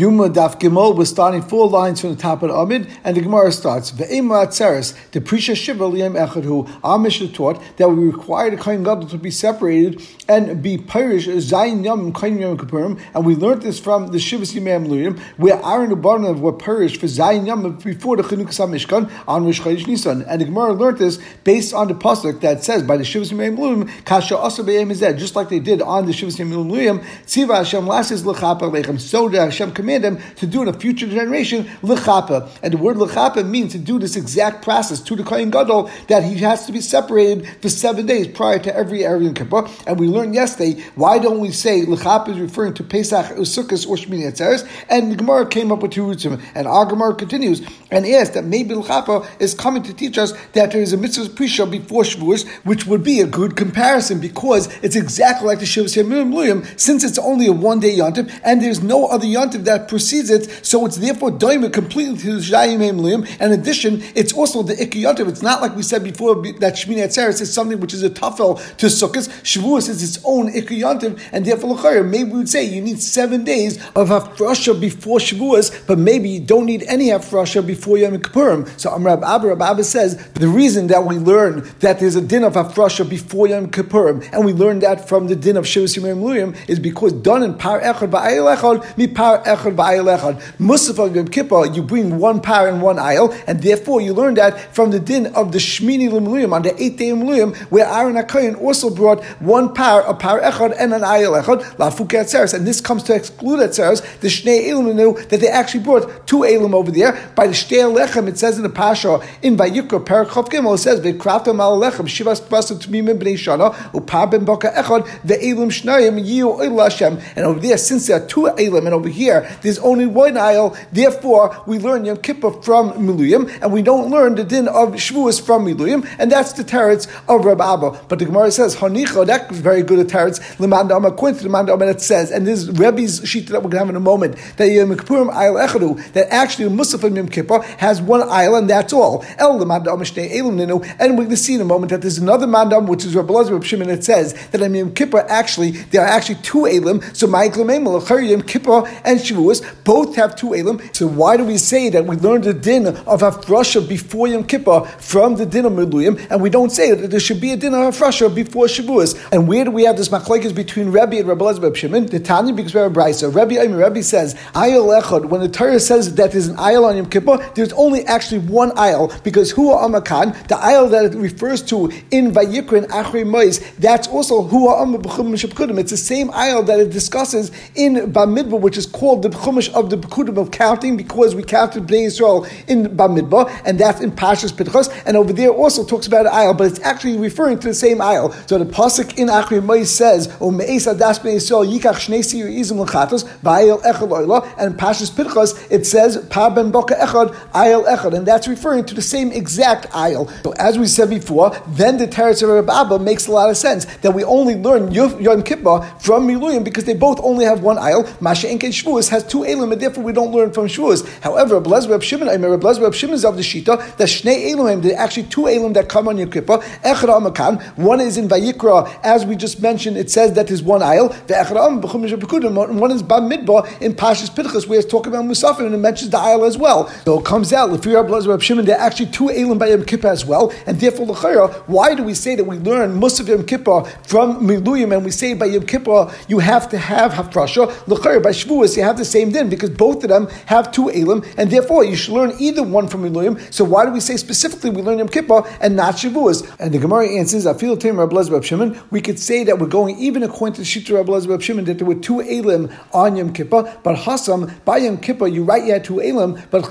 Yuma Daf Gimel was starting four lines from the top of the Amid, and the Gemara starts Ve'ema the Prisha Shiva Liyam Echad Our Mishnah taught that we require the Kohen Gadol to be separated and be Pirish Zayin Yom Kohen Yom Kippurim, and we learned this from the Shiva Yimam Luyim, where Aaron Ubarnav were Pirish for Zayin Yom before the Chanukah Mishkan on Rosh Chodesh Nisan, and the Gemara learned this based on the pasuk that says by the Shiva Yimam Luyim Kasha Asa Be'em just like they did on the Shiva Yimam Luyim Tziva Hashem Lasis L'Chapa Lechem, so that Hashem command to do in a future generation lechapa. And the word lechapa means to do this exact process to the Kohen Gadol that he has to be separated for seven days prior to every Aryan Kippur. And we learned yesterday why don't we say lechapa is referring to Pesach, Sukkot, or Shmini Atzeres? And the Gemara came up with two roots. And our Gemara continues and asks that maybe lechapa is coming to teach us that there is a mitzvah prisha before Shavuos, which would be a good comparison because it's exactly like the Shavuos Yom since it's only a one day yontif and there's no other yontif that precedes it, so it's therefore doima completely to the Shayim. And in addition, it's also the Ikiyontiv. It's not like we said before that Shmini Atzeres is something which is a tafel to Sukkot. Shavuos is its own Ikiyontiv, and therefore maybe we would say you need seven days of hafrasha before Shavuos, but maybe you don't need any hafrasha before Yom Kippurim. So Amrab Abba, Abba says the reason that we learn that there's a din of hafrasha before Yom Kippurim, and we learn that from the din of Shavuos Yom Liam, is because done in Par Echad Ba'ayel Echad, mi Par Echad Ba'ayel Echad. Musaf Yom Kippur, you bring one par and one aisle, and therefore you learn that from the din of the Shmini Limluyim on the eighth day of where Aaron Akayin also brought one par, a par echad, and an aisle echad, lafuke atzeres, and this comes to exclude atzeres. The Shnei Elim that they actually brought two Elim over there. By the Shtei Lechem, it says in the Pasha in Vayikra Parakov Gimel, it says V'kraftam al Lechem Shivas Tvasu Tmimim Bnei Shana Upar Ben Baka Echad Ve'elim Shnayim Yiu Oil Hashem, and over there since there are two Elim, and over here there's only one aisle. Therefore, we learn Yom Kippur from Miluyim, and we don't learn the din of Shavuos from Miluyim, and that's the teretz of Rabbi Abba. But the Gemara says Hanicha, that's very good at teretz. Lemanda Amar, to Lemanda Amar, it says, and this is Rebbe's sheet that we're going to have in a moment, that Yom Kippurim Ayel Echadu, that actually Musaf Yom Kippur has one aisle, and that's all. El Lemanda Amar Shnei Elim Ninu, and we're going to see in a moment that there's another mandam which is Rabbi Lazar Shimon, it says that in Yom Kippur actually there are actually two Elim. So Ma'iklam Emel, Yom Kippur and Shavuos both have two Elim. So why do we say that we learned the din of Hafrasha before Yom Kippur from the din of Miluyim, and we don't say that there should be a din of Hafrasha before Shavuos? And where do we have this machlekes between Rebbe and Rabbi Elazar Shimon? The Tanya because we have a brisa. Rebbe I mean, Rebbe says ayal echad. When the Torah says that there's an ayal on Yom Kippur, there's only actually one ayal because Hua Amakan, the ayal that it refers to in Vayikra and Achrei Mois, that's also Hua Amakudim. It's the same ayal that it discusses in Bamidbar, which is called the Chumash of the Bekudim of counting because we counted Bnei Yisrael in Bamidbar, and that's in Pashas Pinchas, and over there also talks about an aisle, but it's actually referring to the same aisle. So the pasuk in Achri Mois says, "O me'es adas Bnei Yisrael yikach shnei sir izim lechatos va'ayel echad loyla," and Pashas Pinchas it says "Pa ben boka echad ayel echad," and that's referring to the same exact aisle. So as we said before, then the Teretz of Abba makes a lot of sense that we only learn Yom Kippur from Miluyim because they both only have one aisle. Masha Enken Shavuos has two elim, and therefore we don't learn from Shavuos. However, Blez Reb Shimon, I mean, Blez Reb Shimon is of the Shita that Shnei Elohim, there are actually two Elohim that come on Kippur. Echad Amakan, one is in Vayikra, as we just mentioned, it says that is one aisle. The B'chumish B'kudim, one is Bam Midbar in Pashas Pinchas, where it's talking about Musafim and it mentions the aisle as well. So it comes out, if you're Blez Reb Shimon, there are actually two Elohim by Yom Kippur as well, and therefore L'chayra, why do we say that we learn Musaf Yom from Miluyim, and we say by Yom Kippur you have to have Hafrasha, L'chayra, by Shavuos you have the same din, because both of them have two Elim, and therefore you should learn either one from Elohim. So why do we say specifically we learn Yom Kippur and not Shavuos? And the Gemara answers, feel Tim Rabbi Reb Shimon, we could say that we're going even according to Shitra Rabbi Shimon that there were two Elim on Yom Kippur, but Hassam, by Yom Kippur, you're right, you had two Elim, but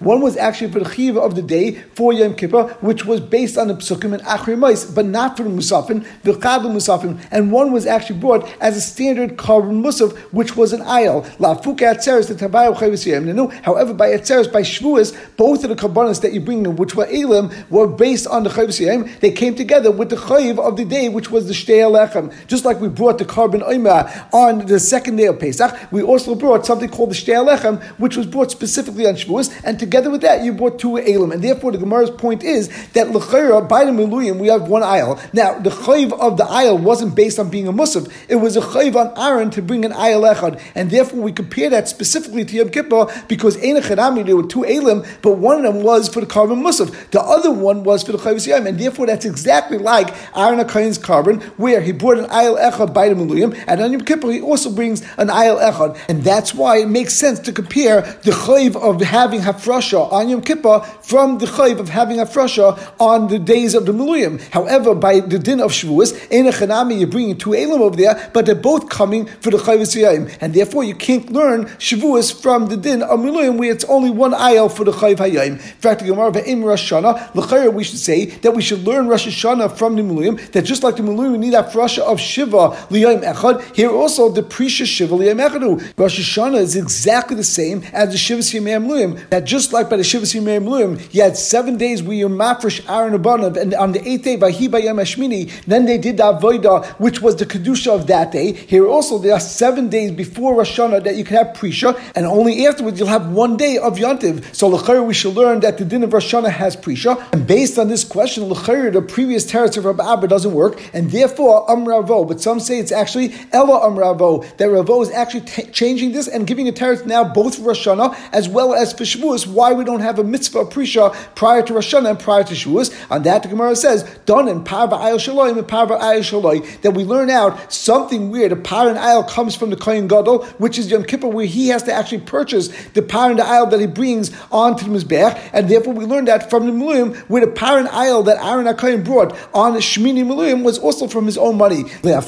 one was actually for the Chiv of the day for Yom Kippur, which was based on the Psukim and Achrimais, but not for the Musafin, the Chad Musafin, and one was actually brought as a standard korban Musaf, which was an Atzeres, the Tabayo However, by Atzeres, by Shavuos, both of the Kabbanas that you bring them, which were Elim, were based on the Chayv They came together with the Chayv of the day, which was the Shtei. Just like we brought the korban Oima on the second day of Pesach, we also brought something called the Shtei which was brought specifically on Shavuos, and together with that, you brought two Elim. And therefore, the Gemara's point is that L'chayra, by the Miluyim, we have one aisle. Now, the Chayv of the aisle wasn't based on being a Musaf, it was a Chayv on Aaron to bring an aisle Echad. And and therefore we compare that specifically to Yom Kippur because Ein Chanami, there were two Elim, but one of them was for the korban Musaf. The other one was for the Chavos Yom, and therefore that's exactly like Aaron HaKain's korban, where he brought an Ayel Echad by the Muluyim, and on Yom Kippur he also brings an Ayel Echad. And that's why it makes sense to compare the Chayiv of having Hafrasha on Yom Kippur from the Chayiv of having Hafrasha on the days of the Muluyim. However, by the din of Shavuos, Ein Chanami, you're bringing two Elim over there, but they're both coming for the Chavos Yom. And therefore you can't learn Shavuos from the din of Muluyim, where it's only one Ayel for the Chayiv Hayayim. In fact, the Gemara, Rosh Hashanah, we should say that we should learn Rosh Hashanah from the Muluyim, that just like the Muluyim, we need a frasha of Shiva Liyayim Echad, here also the Prisha Shiva Liyayim Echadu. Rosh Hashanah is exactly the same as the Shiva Yimei Muluyim, that just like by the Shiva Yimei Muluyim, you had seven days where you mafresh Aaron Abanav, and on the eighth day, Vahi Bayam Ashmini, then they did the Avodah, which was the Kedusha of that day. Here also, there are seven days before Rosh Hashanah that you can have Prisha, and only afterwards you'll have one day of Yantiv. So, L'chayr, we should learn that the din of Rosh Hashanah has Prisha, and based on this question, L'chayr, the previous teretz of Rabbi Abba doesn't work, and therefore Amravo. But some say it's actually Ella Amravo, that Ravo is actually t- changing this and giving a teretz now both for Rosh Hashanah as well as for Shavuos, why we don't have a mitzvah of Prisha prior to Rosh Hashanah and prior to Shavuos. On that, the Gemara says, done in Parva Ayel Shaloi and Parva Ayel Shaloi, that we learn out something weird. A par and Ayel comes from the Kohen Gadol, which is Yom Kippur, where he has to actually purchase the par and the Ayel that he brings onto the Mizbech, and therefore we learn that from the Mulim, where the par and Ayel that Aaron HaKohen brought on Shmini Maluyim was also from his own money. And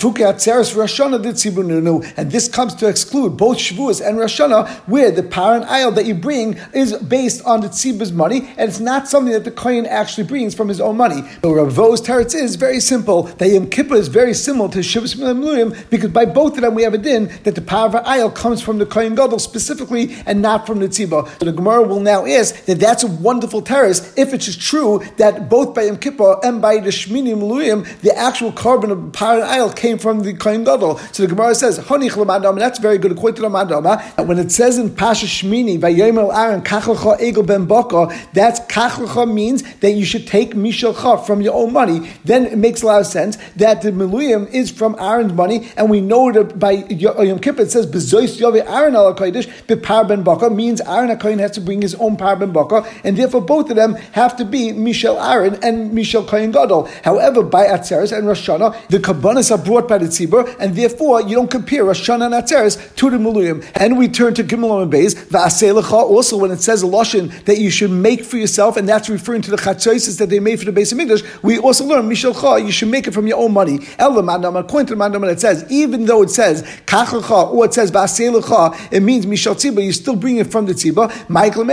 this comes to exclude both Shavuos and Rashana, where the parent aisle that you bring is based on the tzibah's money, and it's not something that the kohen actually brings from his own money. But Ravo's teretz is very simple. That Yom Kippur is very similar to Shavuos Maluyim because by both of them we have a din that the power aisle comes from the kohen gadol specifically and not from the tzibah. So the Gemara will now ask that that's a wonderful teretz if it is true that both by Yom Kippur and by the Shmini Maluyim, the actual korban of Par and Isle came from the Kohen Gadol. So the Gemara says, Honich Lamadam, that's very good according to Lamadam. When it says in Pasha Shmini, Vayomel Aaron, Kachelcha Egel Ben Baka, that's Kachelcha means that you should take Mishalcha from your own money. Then it makes a lot of sense that the Maluyim is from Aaron's money, and we know that by Yom Kippur it says, Bezois Yove Aaron al Kodesh, Bepar Ben Baka, means Aaron HaKohen has to bring his own Par Ben Baka, and therefore both of them have to be Mishal Aaron and Mishal Kohen Gadol. However, by Atzeres and Rosh Hashanah, the Kabbanas are brought by the Tzibur, and therefore you don't compare Rosh Hashanah and Atzeres to the Muluyim. And we turn to Gimel and Beis, Va'aselecha, also when it says a Lashon that you should make for yourself, and that's referring to the Chatzoisis that they made for the base of English, we also learn Mishalcha, you should make it from your own money. Elam, according to the it says, even though it says Kachlecha, or it says Va'aselecha, it means Mishal Tzibah, you still bring it from the Tzibah. Michael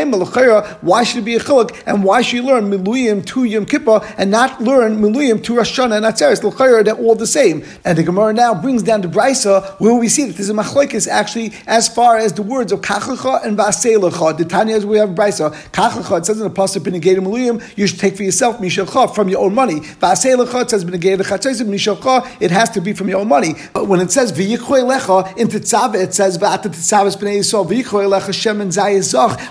why should it be a chiluk, and why should you learn Miluyim to Yom Kippur and not learn Miluyim to Rosh Hashanah and Atzeres? L'chayr, they're all the same. And the Gemara now brings down the Brisa where we see that there's a machlokes actually as far as the words of Kachlecha and Vaselecha. The Tanya we have Brisa. Kachlecha, it says in the Pasuk, Benegate Miluyim, you should take for yourself Mishalcha from your own money. Vaselecha, it says Benegate Chatzaisim, Mishalcha, it has to be from your own money. But when it says V'yichoy Lecha, in Tetzaveh, it says.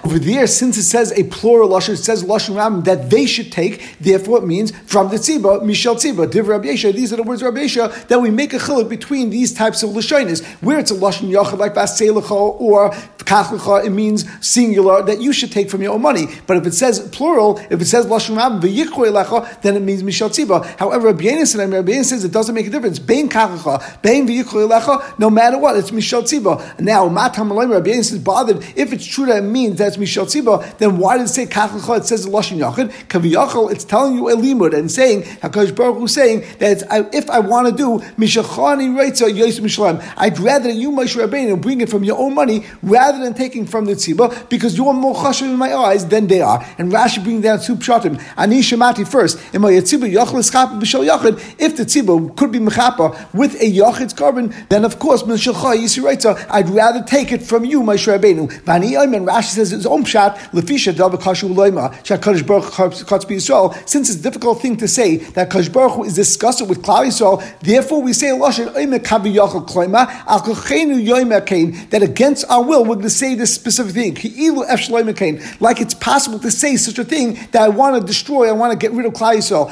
Over there, since it says a plural Lashon, it says Lashon Ram, that they should take, therefore it means from the Tziba, Mishal Tziba, Div Rabbi Yesha. These are the words Yesha, that we make a chiluk between these types of Lashonis, where it's a Lashon Yachad like Vaselecha or Kachlecha, it means singular, that you should take from your own money. But if it says plural, if it says Lashon Ram, V'yichoy Lecha, then it means Mishal Tziba. However, Rabbi and says it doesn't make a difference. Bein Kachlecha, Bein V'yichoy Lecha, no matter what, it's Mishal Tziba. Now, Matam alayim Rabbi Yenis is bothered, if it's true that it means that's Mishal Tziba, then why does it say Kachlecha? It says Lashon Yachid. Kaviyachol, it's telling you a limud and saying, Hakadosh Baruch Hu saying that if I want to do Mishachani Reitza Yos Mishalem, I'd rather you Moshe Rabbeinu bring it from your own money rather than taking from the tzibah because you're more chashav in my eyes than they are. And Rashi brings down two pshatim. Ani shemati first. In my tzibah yachol b'shal yachid. If the tzibah could be mechapa with a yachid's korban, then of course Mishalcha Yisi Reitza, I'd rather take it from you Moshe Rabbeinu. Vani and Rashi says his own pshat lefisha dava kashu loima shakadosh Baruch Hu Yisrael. Since it's a difficult thing to say that Kadosh Baruch Hu is discussing with Klal Yisrael, therefore we say lashon oime kavi yachol kloima al kochenu yoima kain that against our will we're them to say this specific thing. Like it's possible to say such a thing that I want to destroy, I want to get rid of Klal Yisrael.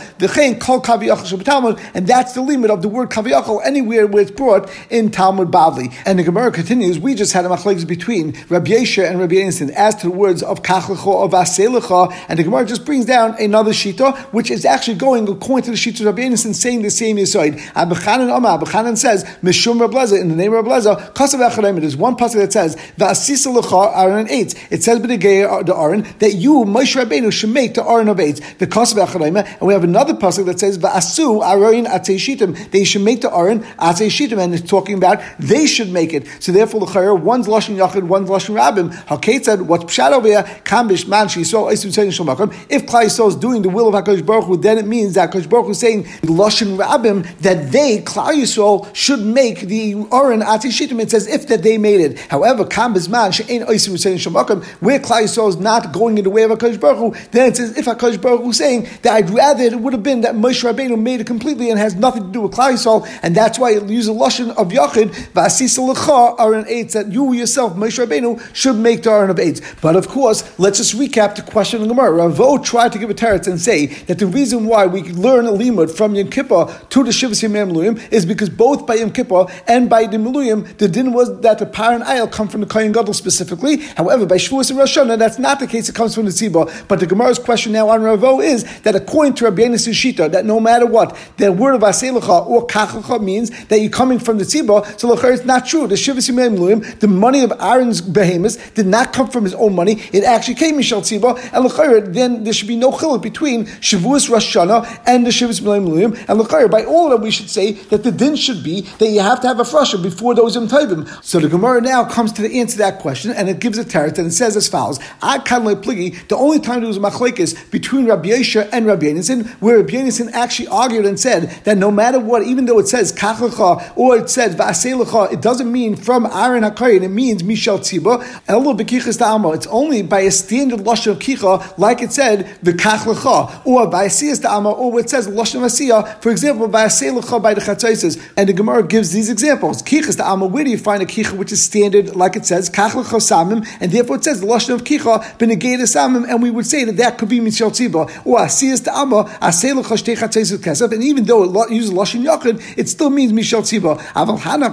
And that's the limit of the word kaviyachol anywhere where it's brought in Talmud Bavli. And the Gemara continues, we just had a machlekes between Rabbi Yesha and Rabbi Yonasan as to the words of kachlecha or vaselecha, and the Gemara just brings down another shita, which is actually going according to the shita of Rabbi Yonasan, saying the same yisoid. Abachanan Amar, Abachanan says, Mishum Rableza, in the name of Rableza, Kasav Echadem, there's one pasuk that says, Vasisa lecha Aaron eight. It says by uh, the Aaron that you, Moshe Rabbeinu, should make the Aaron of eight, the Kasav Echadem, and we have another pasuk that says, Va'asu Aaron Atzei they should make the Aaron Atzei Shitim, and it's talking about they should make it. So therefore, the one's Lashon Yachid, one's Lashon Rabbim. Hakate said, what's Pshat over here? Kambish Man Shemakim. If Yisrael is doing the will of HaKadosh Baruch Hu, then it means that HaKadosh Baruch Hu is saying, Lashon Rabbim, that they, Klal Yisrael, should make the Aaron Atzei Shitim. It says, if that they made it. However, Kambish Man, She'en Isim Saying Shemakim, where Yisrael is not going in the way of HaKadosh Baruch Hu, then it says, if HaKadosh Baruch Hu is saying that I'd rather it would have been that Moshe Rabbeinu made it completely and has nothing to do with Klal Yisrael, and that's why it uses lashon of Yachid, V'asisa L'cha, Aron Eitz, that you yourself, Moshe Rabbeinu, should make the Aron of Eitz. But of course, let's just recap the question of Gemara. Ravo tried to give a teretz and say that the reason why we learn a limud from Yom Kippur to the Shivas Meluyim is because both by Yom Kippur and by the Meluyim, the din was that the par and aisle come from the Kohen Gadol specifically. However, by Shavuos and Rosh Hashanah, that's not the case. It comes from the Tzibah. But the Gemara's question now on Ravo is that according to Rabbi Shita, that no matter what, the word of Aselecha or Kachacha means that you're coming from the Tzibah. So it's not true. The The money of Aaron's behemoths did not come from his own money. It actually came Mishal Tzibah. And then there should be no chiluk between Shavuos Rosh and the Shivas Meluyim. And L'chayr, by all of that, we should say that the din should be that you have to have a frasha before those Yom Tovim. So the Gemara now comes to the answer to that question, and it gives a teretz, and it says as follows: Ad Pligi. The only time there was a machlekes between Rabbi Yesha and Rabbi Yonasan, where Rabbi Yonasan actually argued and said that no matter what, even though it says kachacha or it says va'aselecha, it doesn't mean from Aaron Hakayin. It means Mishal Tziba. It's only by a standard lashon of kicha, like it said the v'kach or by a siyas ta'ama, or it says lashon asiya. For example, by a selecha by the chatzaises, and the Gemara gives these examples. Kichas ta'ama. Where do you find a kicha which is standard, like it says kach samim, and therefore it says lashon of kicha benegeda samim, and we would say that that could be Mishal Tziba or asiyas ta'ama aselecha shtei chatzaises kesef, and even though it uses lashon yachid, it still means Mishal Tziba.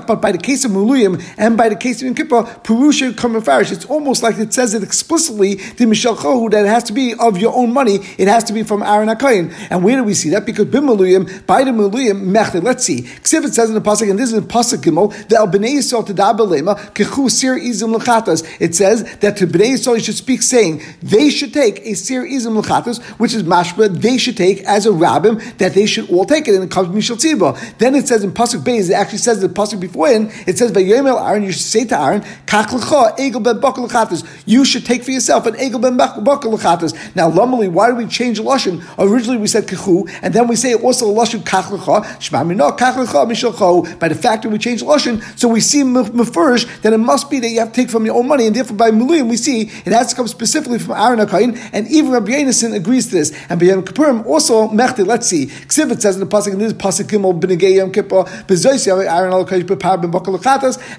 But by the case of muluyim and by the case of Yom Kippur, Purusha Kamafarish. It's almost like it says it explicitly to Mishal Chohu that it has to be of your own money. It has to be from Aaron Akayin. And where do we see that? Because Bimaluyim, by the Maluyim, Mechted. Let's see. Ksiv it says in the Pasuk, and this is in Pasuk Gimel, the Al Bnei Yisrael to Dabalema, Kechu Sir Izim Lechatas. It says that to Bnei Yisrael you should speak saying, they should take a Sir Izim Lechatas, which is Mashba, they should take as a rabbim, that they should all take it, and it comes Mishal Tziba. Then it says in Pasuk Beis, it actually says the Pasuk before it says, Vayomel Aaron, you should say to Aaron, egel ben You should take for yourself an egel ben bakel Now, normally, why do we change lashon? Originally, we said kechu, and then we say also lashon kach lecha. Shema no kach lecha By the fact that we change lashon, so we see mefurish that it must be that you have to take from your own money, and therefore by miluyim we see it has to come specifically from Aaron Akayin, and even Rabbi Yonasan agrees to this. And by Yom Kippurim also mechti. Let's see. Ksivit says in the pasuk, and this is pasuk gimel b'negei Yom Kippur b'zoysi Aaron Akayin b'par ben bakel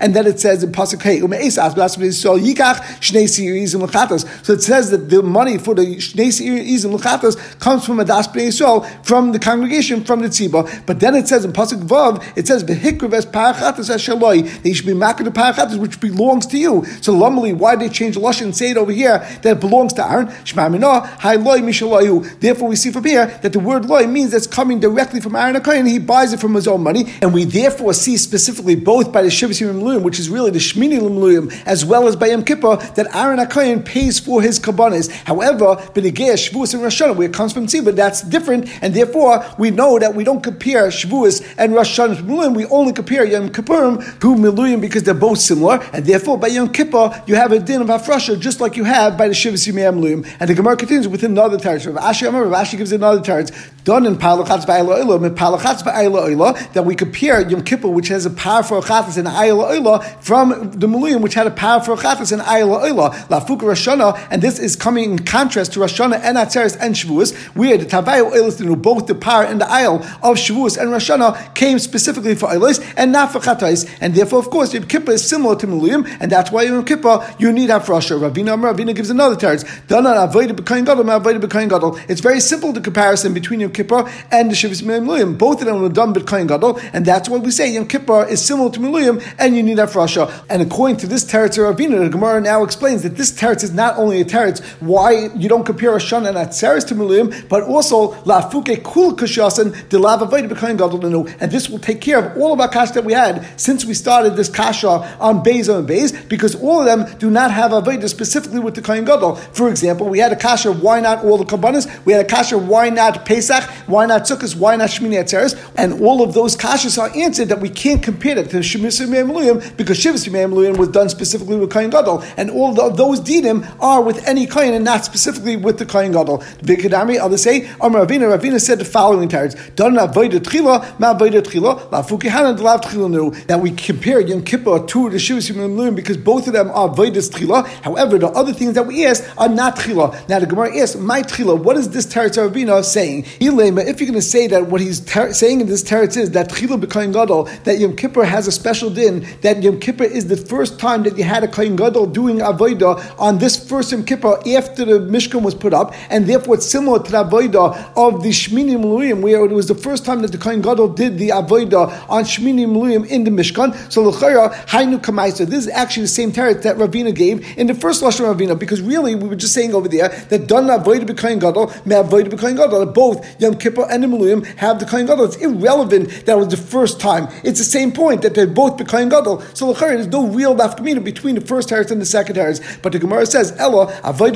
and then it says in pasuk hey so it says that the money for the Shnei Izim L'chatas comes from Bnei Yisrael, from the congregation, from the Tziba. But then it says in Pasuk Vav, it says, V'hikrives parachatas ashaloi, they should be makar the parachatas, which belongs to you. So normally, why did they change Lashon and say it over here that it belongs to Aaron? Shema Minah, Loi Mishaloyu. Therefore, we see from here that the word loy means it's coming directly from Aaron HaKoyin, he buys it from his own money, and we therefore see specifically both by the Shivas Which is really the Shmini Limluyim, as well as by Yom Kippur, that Aaron HaKoyin pays for his kabbanis. However, B'negei Shavuos and Rosh Hashanah, where it comes from Tzibah, that's different, and therefore we know that we don't compare Shavuos and Rosh Hashanah to we only compare Yom Kippurim to Miluyim because they're both similar, and therefore by Yom Kippur you have a din of Hafrasha just like you have by the Shivas Yimei Miluyim. And the Gemara continues with another teretz. Rav Ashi Amar, Rav Ashi gives another teretz. Done in Palachatz Ba'ayla Oila, in Palachatz Ba'ayla Oila, that we compare Yom Kippur, which has a power for Achatas and Ayla Oila, from the Miluyim, which had a power for Achatas and Ayla Oila, Lafuka Rashana, and this is coming in contrast to Rashana and Atzeres and Shavuos, where the Tavayu Oilis, and both the power and the aisle of Shavuos and Rashana came specifically for Oilis and not for Chatais, and therefore, of course, Yom Kippur is similar to Miluyim, and that's why Yom Kippur you need hafrasha. Ravina Ravina gives another teretz. B'kain gadol. It's very simple the comparison between Yom Kippur and the Shivas Miluyim. Both of them were done b'kain gadol, and that's why we say Yom Kippur is similar to Miluyim, and you need hafrasha. And according to this teretz Ravina, the Gemara now explains that this teretz is not only a teretz why you don't compare a Shana and Atzeres to Miluyim, but also lafuke kul kashasan de lava b'kain gadol and this will take care of all of our kasha that we had since we started this kasha on Beza and Bez, because all of them do not have avodah specifically with the kain gadol. For example, we had a kasha why not all the kabbanas? We had a kasha why not Pesach? Why not Sukkot? Why not Shmini Atzeres? And all of those kashas are answered that we can't compare that to Shemis Because Shivas Yemei was done specifically with kain gadol, and all the, those dinim are with any kain and not specifically with the kain gadol. Vikadami, others say, Amar Ravina. Ravina said the following times: Done avodah tchila, ma avodah tchila, That we compare Yom Kippur to the Shivas Yemei because both of them are avodah tchila. However, the other things that we ask are not tchila. Now the Gemara asks, my tchila, what is this teretz Ravina saying? Ilema, if you're going to say that what he's ter- saying in this teretz is that tchila b'kain gadol, that Yom Kippur has a special din, that Yom Kippur is the first time that you had a Kohen gadol doing avodah on this first Yom Kippur after the Mishkan was put up, and therefore it's similar to the avodah of the Shmini Muluyim, where it was the first time that the Kohen gadol did the avodah on Shmini Muluyim in the Mishkan. So l'chayra hainu kamaisa. This is actually the same teretz that Ravina gave in the first lashon Ravina, because really we were just saying over there that done avodah b'kain gadol, me avodah b'kain gadol. Both Yom Kippur and the Muluyim have the Kohen gadol. It's irrelevant that was the first time. It's the same point that they're both b'kain gadol. So l'chayra there's no real nafkamina between the first teretz and the second teretz. But the Gemara says Ella. What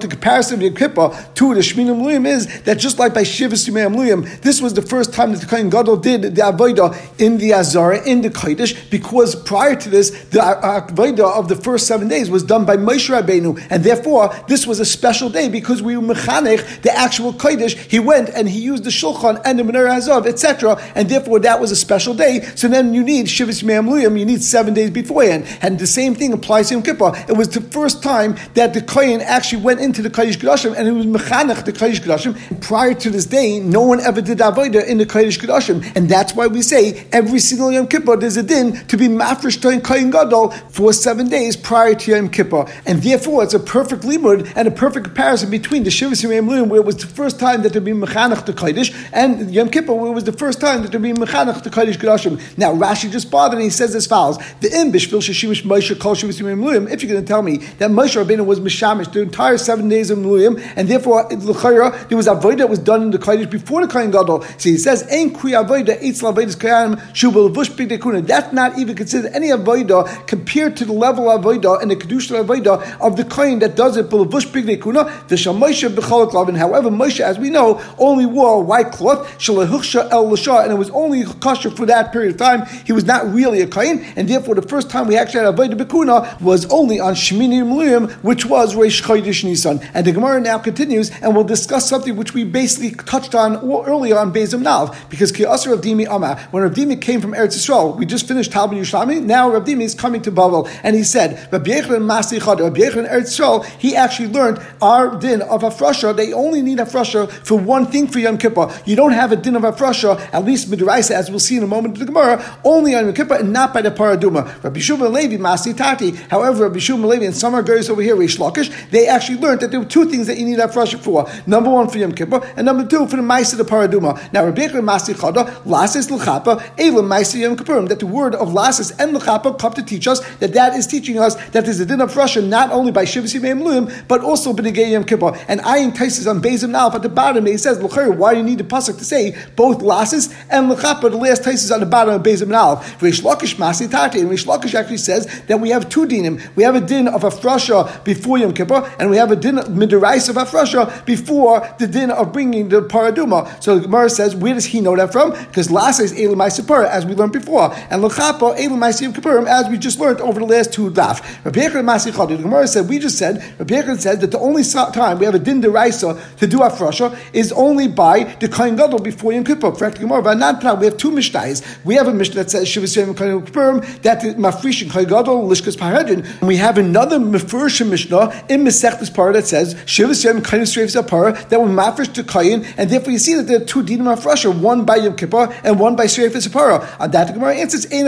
the comparison of Yom Kippur to the Shmini Muluyim is that just like by Shivas Yimei Muluyim, this was the first time that the kain gadol did the avodah in the Azara in the Kodesh because prior to this the avodah of the first seven days was done by Moshe Rabbeinu, and therefore this was a special day because we were mechanech the actual Kodesh. He went and he used the Shulchan and the Menorah Azov, etc., and therefore that was a special day. So then you need Shivas Yimei you need seven days beforehand, and the same thing applies to Yom Kippur. It was the first time that the Kohen actually went into the Kodesh Kodashim, and it was mechanech the Kodesh Kodashim. Prior to this day, no one ever did avodah in the Kodesh Kodashim, and that's why we say every single Yom Kippur there's a din to be mafresh to Kohen Gadol for seven days prior to Yom Kippur, and therefore it's a perfect limud and a perfect comparison between the Shivas Yom Lulim, where it was the first time that there be mechanech the Kodesh, and Yom Kippur, where it was the first time that there be mechanech the Kodesh Kodashim. Now Rashi just bothered and he says as follows: the im bishvil shishimish Moshe kol If you're going to tell me that Moshe Rabbeinu was mishamish the entire seven days of Lulim, and therefore l'chayra there was avodah that was done in the Kodesh before the Kohen Gadol. So he says ein kri avodah eitz avodas kayam shubal vush b'dekuna. That's not even considered any avodah compared to the level of avodah and the kedusha avodah of the Kohen that does it vush b'dekuna. The Moshe b'chalak lavin. However, Moshe, as we know, only wore a white cloth shalahuchsha el l'shah, and it was only kosher for that period of time. He was not really a Kohen, and therefore the first time we actually had avodah b'kuna was only on Shmini Muluyim, which was Reish Chodesh Nisan. And the Gemara now continues, and we'll discuss something which we basically touched on earlier on Bezim Nav, because Kiasar of Dimi Amma, when Rav Dimi came from Eretz Yisrael, we just finished Talmud Yerushalmi, now Rav Dimi is coming to Bavel, and he said, Rabbi Yechon Masi Chad, Rabbi Eretz Yisrael, he actually learned our din of Afrasha, they only need Afrasha for one thing for Yom Kippur. You don't have a din of Afrasha, at least Midraisa, as we'll see in a moment in the Gemara, only on Yom Kippur and not by the Paraduma. Rabbi Shmuel Levi Masi Tati, however, Rabbi Shmuel Levi and some are over here, Reish Lakish, they actually learned that there were two things that you need Afrasha for. Number one for Yom Kippur, and number two for the Maisa the Paraduma. Now, Rabbi Masi Chada, Lasis L'chapa, Elam Maisa Yom Kippurim, that the word of Lasis and L'chapa come to teach us that that is teaching us that there's a din of Russia not only by Shivas Yimei Luim, but also B'negei Yom Kippur. And Ayin Taisis on Bezim now at the bottom, he says, why do you need the pasuk to say both Lasis and L'chapa, the last Taisis on the bottom of Bezim Rish Lakish Masi Tati, and Rish Lakish actually says that we have two dinim. We have a din of Afrasha before Yom Kippur, and we have a din of Midarais of Afrasha before the din of bringing the Paraduma. So the Gemara says, where does he know that from? Because Lasis is Sapura, as we learned before, and L'chapa Elamai Yom Kippurim, as we just learned over the last two daf. Masi the Gemara said, we just said, Rabbi said that the only time we have a din deraisa to do Afrasha is only by the Kohen Gadol before Yom Kippur. For Gemara, not. We have two mishnahs. We have a mishnah that says Shivas Yom Kohen Kippurim that the Mafrish and Kohen Gadol Lishkas Parhedrin, and we have another Mefurish mishnah in Mesechtes Parah that says Shivas Yom Kohen Streifs Parah that will Mafrish to Kohen, and therefore you see that there are two dinim Afrasha, one by Yom Kippur and one by Streifs Parah. On that the Gemara answers Ein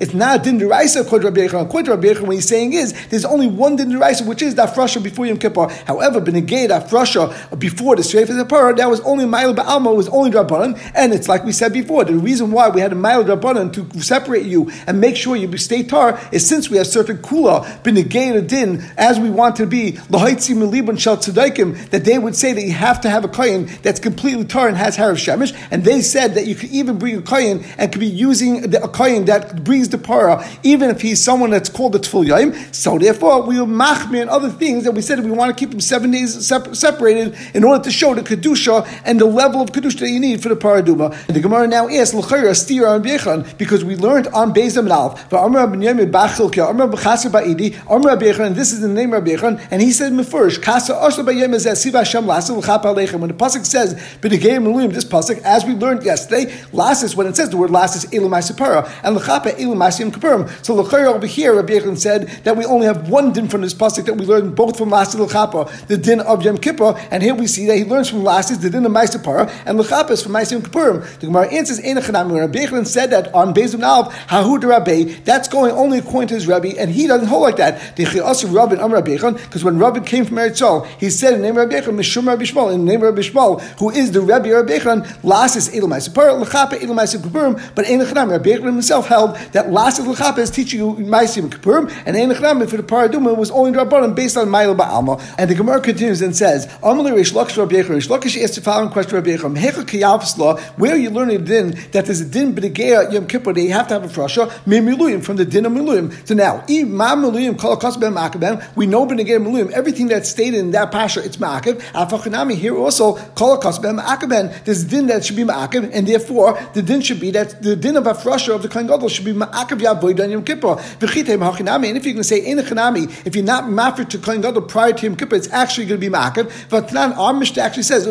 It's not din deraisa according to Rabbi Yechon. According to Rabbi Yechon, what he's saying is there's only one din deraisa, which is that frasha before Yom Kippur. However, benegay that frasha before the the Parah, that was only Ma'il Ba'alma, was only Rabbanan, and it's like we said before, the reason why we had a Ma'il Rabbanan to separate you and make sure you stay tar is since we have certain kula, benegay din, as we want to be, lahaitzi milibun shel tzedaikim, that they would say that you have to have a kohen that's completely tar and has harav shemesh, and they said that you could even bring a kohen and could be using the, a kohen that brings the para, even if he's someone that's called a tful yaim. So therefore, we will machmir and other things that we said we want to keep them seven days separated in order to show the kedusha and the level of kedusha that you need for the paraduma. And the Gemara now asks l'chayra steer on Because we learned on Alf, but Amr ben Yemid Bachilka, Amr b'chaser ba'idi, Amr and this is the name of Bechan, and he said mefurish kasa asher ba'yem siva Hashem lasim l'chap aleichem. When the pasuk says b'negei meluim, this pasuk, as we learned yesterday, lasis when it says the word lasis elumai separa and l'chapa elumai sim kapurim. So l'chayra over here, Rabbi Yechon said that we only have one din from this pasuk that we learned both from lasis l'chapa, the din of Yom Kippur, and here we see that he learns from lasis the din of Maisapara and l'chapa is from Maisim Kapurim. The Gemara answers Enochanami when Rabbi Yechon said that on Bezim Nalv Hahu Rabbi, that's going only according to his Rabbi, and he doesn't hold like that. Because when Rabbi came from Eretz he said in the name of Rabbi Yechon, Mishum Rabbi Shmuel, in the name of Rabbi Shmuel, who is the Rabbi Rabbi Yechon, lasis Edel Maisapara, l'chapa Edel Maisim Kapurim, but Enochanami, Rabbi Yechon himself held that lasis l'chapa is teaching you Maisim Kapurim, and Enochanami for the Paraduma was only Rabbanim based on Ma'il Ba'alma. And the Gemara continues and says, Amalei Rish Lakish Rabbi Yechon, Rish Lakish asked the following question Rabbi Yechon, Hecha law, where are you learning the din that there's a din b'negeya Yom Kippur you have to have a frasha, miluyim, from the din of miluyim. So now, ma miluyim kol ben ma'akabem, we know b'negeya miluyim, everything that's stated in that pasha, it's ma'akav. Afachanami, here also, ben ma'akaben, there's din that should be ma'akav, and therefore, the din should be that the din of a frasha of the Kohen Gadol should be ma'akav yavoid on Yom Kippur. V'chitei ma'achinami, and if you can say in if you're not mafir to Kohen Gadol prior to Yom Kippur, it's actually going to be ma'akav. But our Mishnah actually says,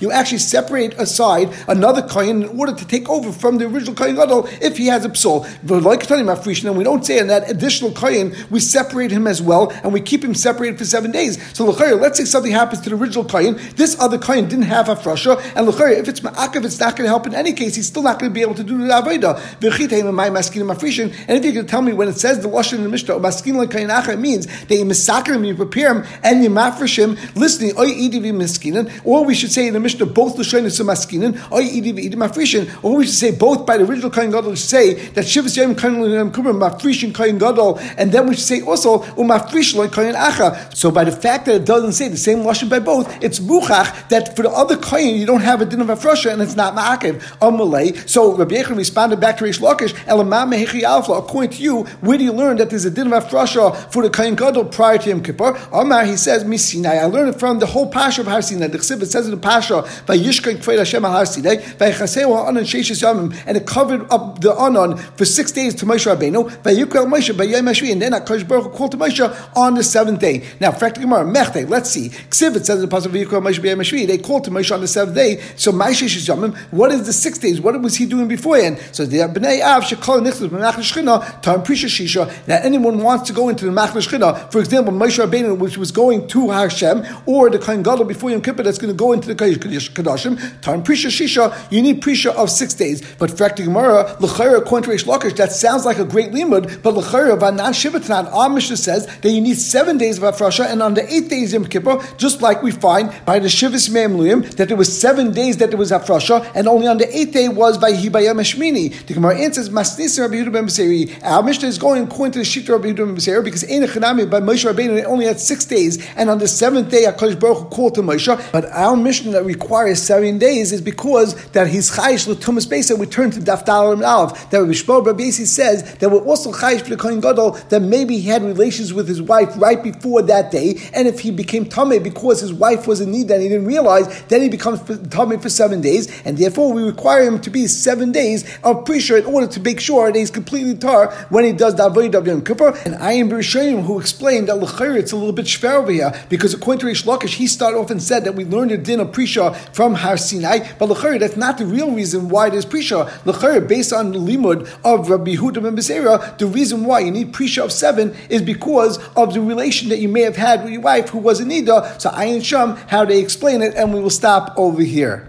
you actually separate aside another kohen in order to take over from the original kohen gadol if he has a. Like and we don't say in that additional kohen we separate him as well and we keep him separated for seven days. So let's say something happens to the original kohen, this other kohen didn't have a frasha, and if it's ma'akav, it's not going to help in any case. He's still not going to be able to do the avodah. And if you can tell me when it says the lashon in the Mishnah, maskin it means that you him, you prepare him, and you mafresh listening, or we should say in the Mishnah both the l'shonis are maskinin, or we should say both by the original Kohen Gadol say that Shivas Yom Kohen Kubrim mafrishin Kohen Gadol, and then we say also umm umafrish lo Kohen Acha. So by the fact that it doesn't say the same lashon by both, it's muchach that for the other Kohen you don't have a din of afrasha and it's not ma'akev amalei. So Rabbi Yechon responded back to Reish Lakish, elamam mehechi alpha. According to you, where do you learn that there's a din of afrasha for the Kohen Gadol prior to Yom Kippur? Amar he says misinai. I learned it from the whole pasha of Har Sinai. The it says in the pasha by Yishkan Kved Hashem Har Sinai by Chaseu Anan Sheishis Yamim, and it covered up the Anan for six days to Moshe Rabbeinu Yikra Moshe by Yom Hashvi, and then Hakadosh Baruch called to Moshe on the seventh day. Now, Frak Gemara Mechte. Let's see. Ksiv it says in the pasuk Yikra Moshe by Yom Hashvi. They called to Moshe on the seventh day. So Sheishis Yamim. What is the six days? What was he doing beforehand? So the Bnei Av Shekol Nichlas B'Mach Shchina Tam Prisha Shisha. Now, anyone wants to go into the Mach Shchina, for example, Moshe Rabbeinu, which was going to Hashem, or the Kohen Gadol before Yom Kippur, that's going to go into the Kadashim, time Prisha Shisha, you need Prisha of six days. But Frakti Gemara, L'chayra, according to that sounds like a great limud, but L'chayra, Vanan Shivatanan, our Mishnah says that you need seven days of Afrasha, and on the eighth days Yom Kippur, just like we find by the Shivas Memluyim, that there was seven days that there was Afrasha, and only on the eighth day was by Hibayam Eshmini. The Gemara answers, Masnisa Rabbi Yehuda ben. Our Mishnah is going according to the Shita Rabbi Yehuda ben because Ein by Moshe Rabbeinu, only had six days, and on the seventh day, HaKadosh Baruch called to Moshe, but our Mishnah that requires seven days is because that he's chayish l'tumas besa. We turn to dafdal and alv. That Rabbi Rabbi says that we're also chayish for the kohen gadol that maybe he had relations with his wife right before that day, and if he became tummy because his wife was in need and he didn't realize, then he becomes tummy for seven days, and therefore we require him to be seven days of pre in order to make sure that he's completely tar when he does the avodah of Yom Kippur. And I am Bereshayim who explained that l'chayr it's a little bit shver over here because according to Rish Lakish, he started off and said that we learned a din of Prisha from Har Sinai, but l'chayr that's not the real reason why there's L'chayr, based on the limud of Rabbi Huda and Beseira, the reason why you need Prisha of seven is because of the relation that you may have had with your wife who was a Nida. So Ayin Sham, how they explain it, and we will stop over here.